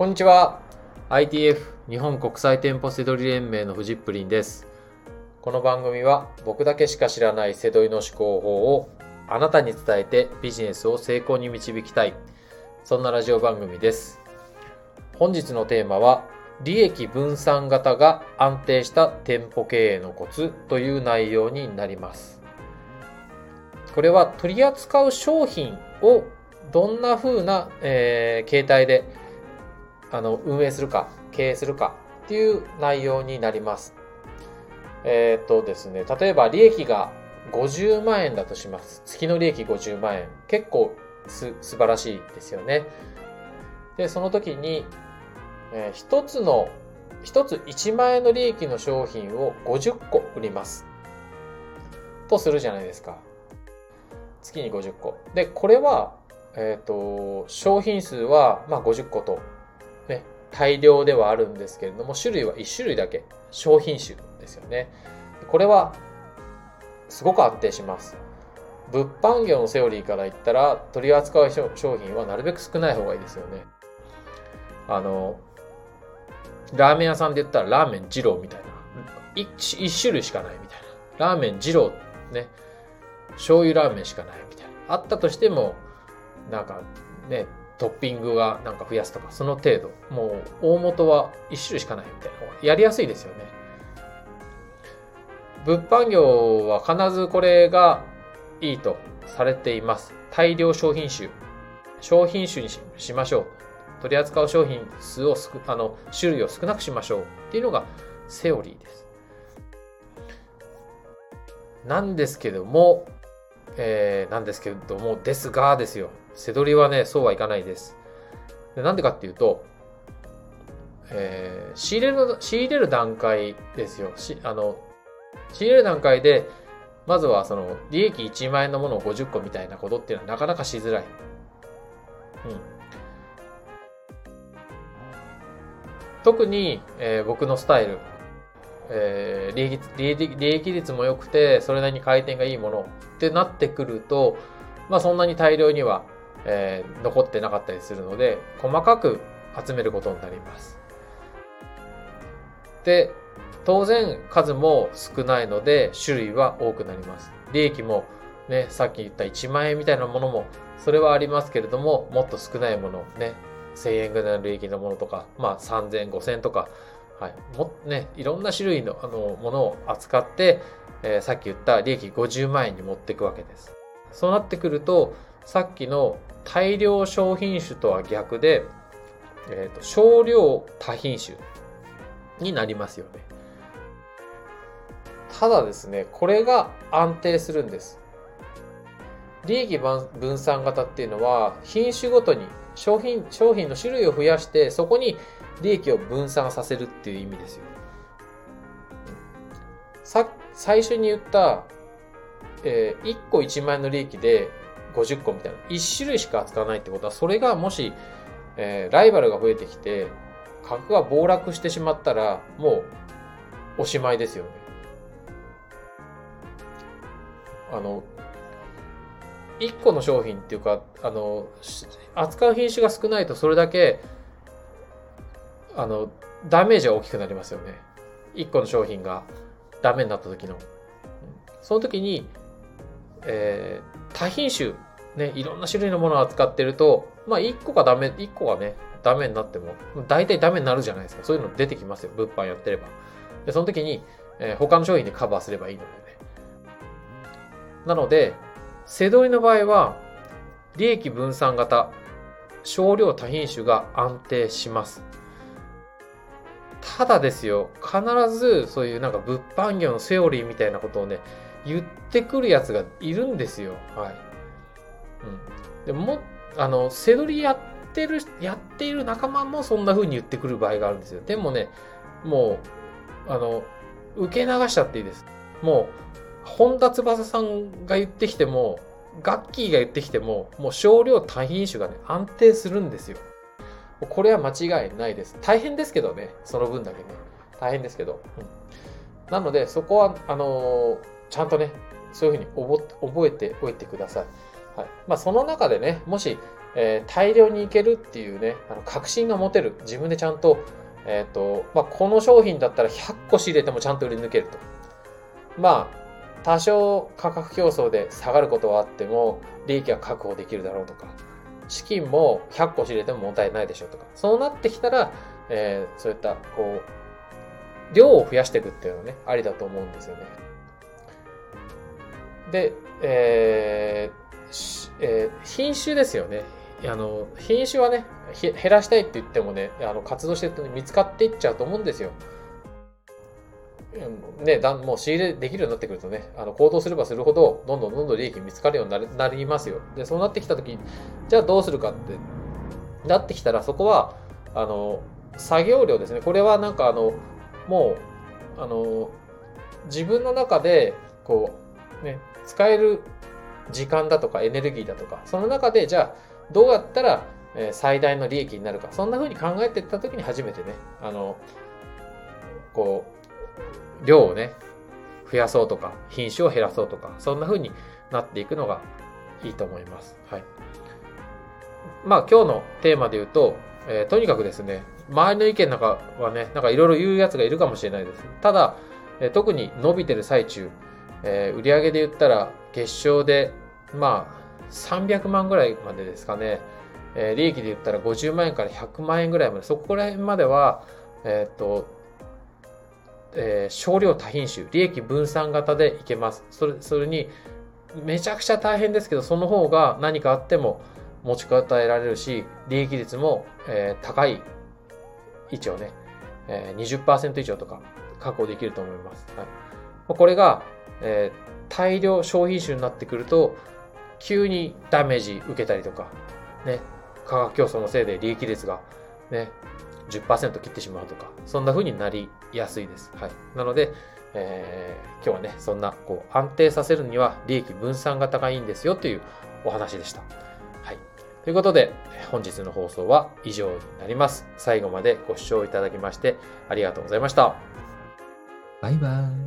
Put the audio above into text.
こんにちは。ITF 日本国際店舗セドリ連盟のフジップリンです。この番組は僕だけしか知らないセドリの思考法をあなたに伝えてビジネスを成功に導きたい。そんなラジオ番組です。本日のテーマは利益分散型が安定した店舗経営のコツという内容になります。これは取り扱う商品をどんな風な、えー、形態であの運営するか経営するかっていう内容になります。えー、っとですね、例えば利益が50万円だとします。月の利益50万円。結構す素晴らしいですよね。で、その時に、えー、一つの、一つ1万円の利益の商品を50個売ります。とするじゃないですか。月に50個。で、これは、えっ、ー、と、商品数は、まあ、50個と、大量ではあるんですけれども、種類は1種類だけ。商品種ですよね。これは、すごく安定します。物販業のセオリーから言ったら、取り扱う商品はなるべく少ない方がいいですよね。あの、ラーメン屋さんで言ったらラーメン二郎みたいな。一種類しかないみたいな。ラーメン二郎、ね。醤油ラーメンしかないみたいな。あったとしても、なんかね、トッピングがなんか増やすとか、その程度。もう大元は1種類しかないみたいな方がやりやすいですよね。物販業は必ずこれがいいとされています。大量商品種。商品種にしましょう。取り扱う商品数をすく、あの、種類を少なくしましょう。っていうのがセオリーです。なんですけども、えー、なんですけども、ですがですよ。背取りはね、そうはいかないです。でなんでかっていうと、えー、仕入れる、仕入れる段階ですよ。し、あの、仕入れる段階で、まずはその、利益1万円のものを50個みたいなことっていうのはなかなかしづらい。うん。特に、えー、僕のスタイル、えー、利益利益利益率も良くて、それなりに回転がいいものってなってくると、まあそんなに大量には、えー、残ってなかったりするので、細かく集めることになります。で、当然数も少ないので種類は多くなります。利益もね、さっき言った1万円みたいなものも、それはありますけれども、もっと少ないもの、ね、1000円ぐらいの利益のものとか、まあ3000、5000とか、はい。も、ね、いろんな種類の、あの、ものを扱って、えー、さっき言った利益50万円に持っていくわけです。そうなってくると、さっきの大量商品種とは逆で、えーと、少量多品種になりますよね。ただですね、これが安定するんです。利益分散型っていうのは品種ごとに商品商品の種類を増やしてそこに利益を分散させるっていう意味ですよ。さ最初に言った、えー、1個1万円の利益で50個みたいな1種類しか扱わないってことはそれがもし、えー、ライバルが増えてきて価格が暴落してしまったらもうおしまいですよね。あの1個の商品っていうかあの扱う品種が少ないとそれだけあのダメージが大きくなりますよね。1個の商品がダメになった時の。その時に、えー、多品種、ね、いろんな種類のものを扱ってると、まあ1個がダメ、1個がね、ダメになっても、大体ダメになるじゃないですか。そういうの出てきますよ。物販やってれば。で、その時に、えー、他の商品でカバーすればいいのでね。なので、背取りの場合は、利益分散型、少量多品種が安定します。ただですよ、必ずそういうなんか物販業のセオリーみたいなことをね、言ってくるやつがいるんですよ。はい。うん。でも、あの、背取りやってる、やっている仲間もそんな風に言ってくる場合があるんですよ。でもね、もう、あの、受け流しちゃっていいです。もう、本田翼さんが言ってきても、ガッキーが言ってきても、もう少量多品種がね、安定するんですよ。これは間違いないです。大変ですけどね、その分だけね。大変ですけど。うん、なので、そこは、あのー、ちゃんとね、そういうふうに覚えておいてください。はい。まあ、その中でね、もし、えー、大量にいけるっていうね、あの確信が持てる。自分でちゃんと、えっ、ー、と、まあ、この商品だったら100個仕入れてもちゃんと売り抜けると。まあ、多少価格競争で下がることはあっても、利益は確保できるだろうとか、資金も100個仕入れても問題ないでしょうとか、そうなってきたら、えー、そういった、こう、量を増やしていくっていうのはね、ありだと思うんですよね。で、えーえー、品種ですよね。あの、品種はね、減らしたいって言ってもね、あの活動してると、見つかっていっちゃうと思うんですよ。ね、だもう仕入れできるようになってくるとね、あの行動すればするほど、どんどんどんどん利益見つかるようになりますよ。で、そうなってきたとき、じゃあどうするかって、なってきたら、そこは、あの、作業量ですね。これはなんかあの、もう、あの、自分の中で、こう、ね、使える時間だとかエネルギーだとか、その中で、じゃあ、どうやったら、最大の利益になるか、そんな風に考えていったときに初めてね、あの、こう、量をね、増やそうとか、品種を減らそうとか、そんな風になっていくのがいいと思います。はい。まあ今日のテーマで言うと、えー、とにかくですね、周りの意見なんかはね、なんかいろいろ言うやつがいるかもしれないです。ただ、えー、特に伸びてる最中、えー、売上で言ったら月賞で、まあ、300万ぐらいまでですかね、えー、利益で言ったら50万円から100万円ぐらいまで、そこら辺までは、えっ、と、えー、少量多品種、利益分散型でいけます。それ、それに、めちゃくちゃ大変ですけど、その方が何かあっても持ちこたえられるし、利益率も、えー、高い位置をね、えー、20%以上とか確保できると思います。はい、これが、えー、大量商品種になってくると、急にダメージ受けたりとか、ね、価格競争のせいで利益率がね、10%切ってしまうとか、そんな風になりやすいです。はい。なので、えー、今日はね、そんな、こう、安定させるには利益分散型がいいんですよというお話でした。はい。ということで、本日の放送は以上になります。最後までご視聴いただきましてありがとうございました。バイバイ。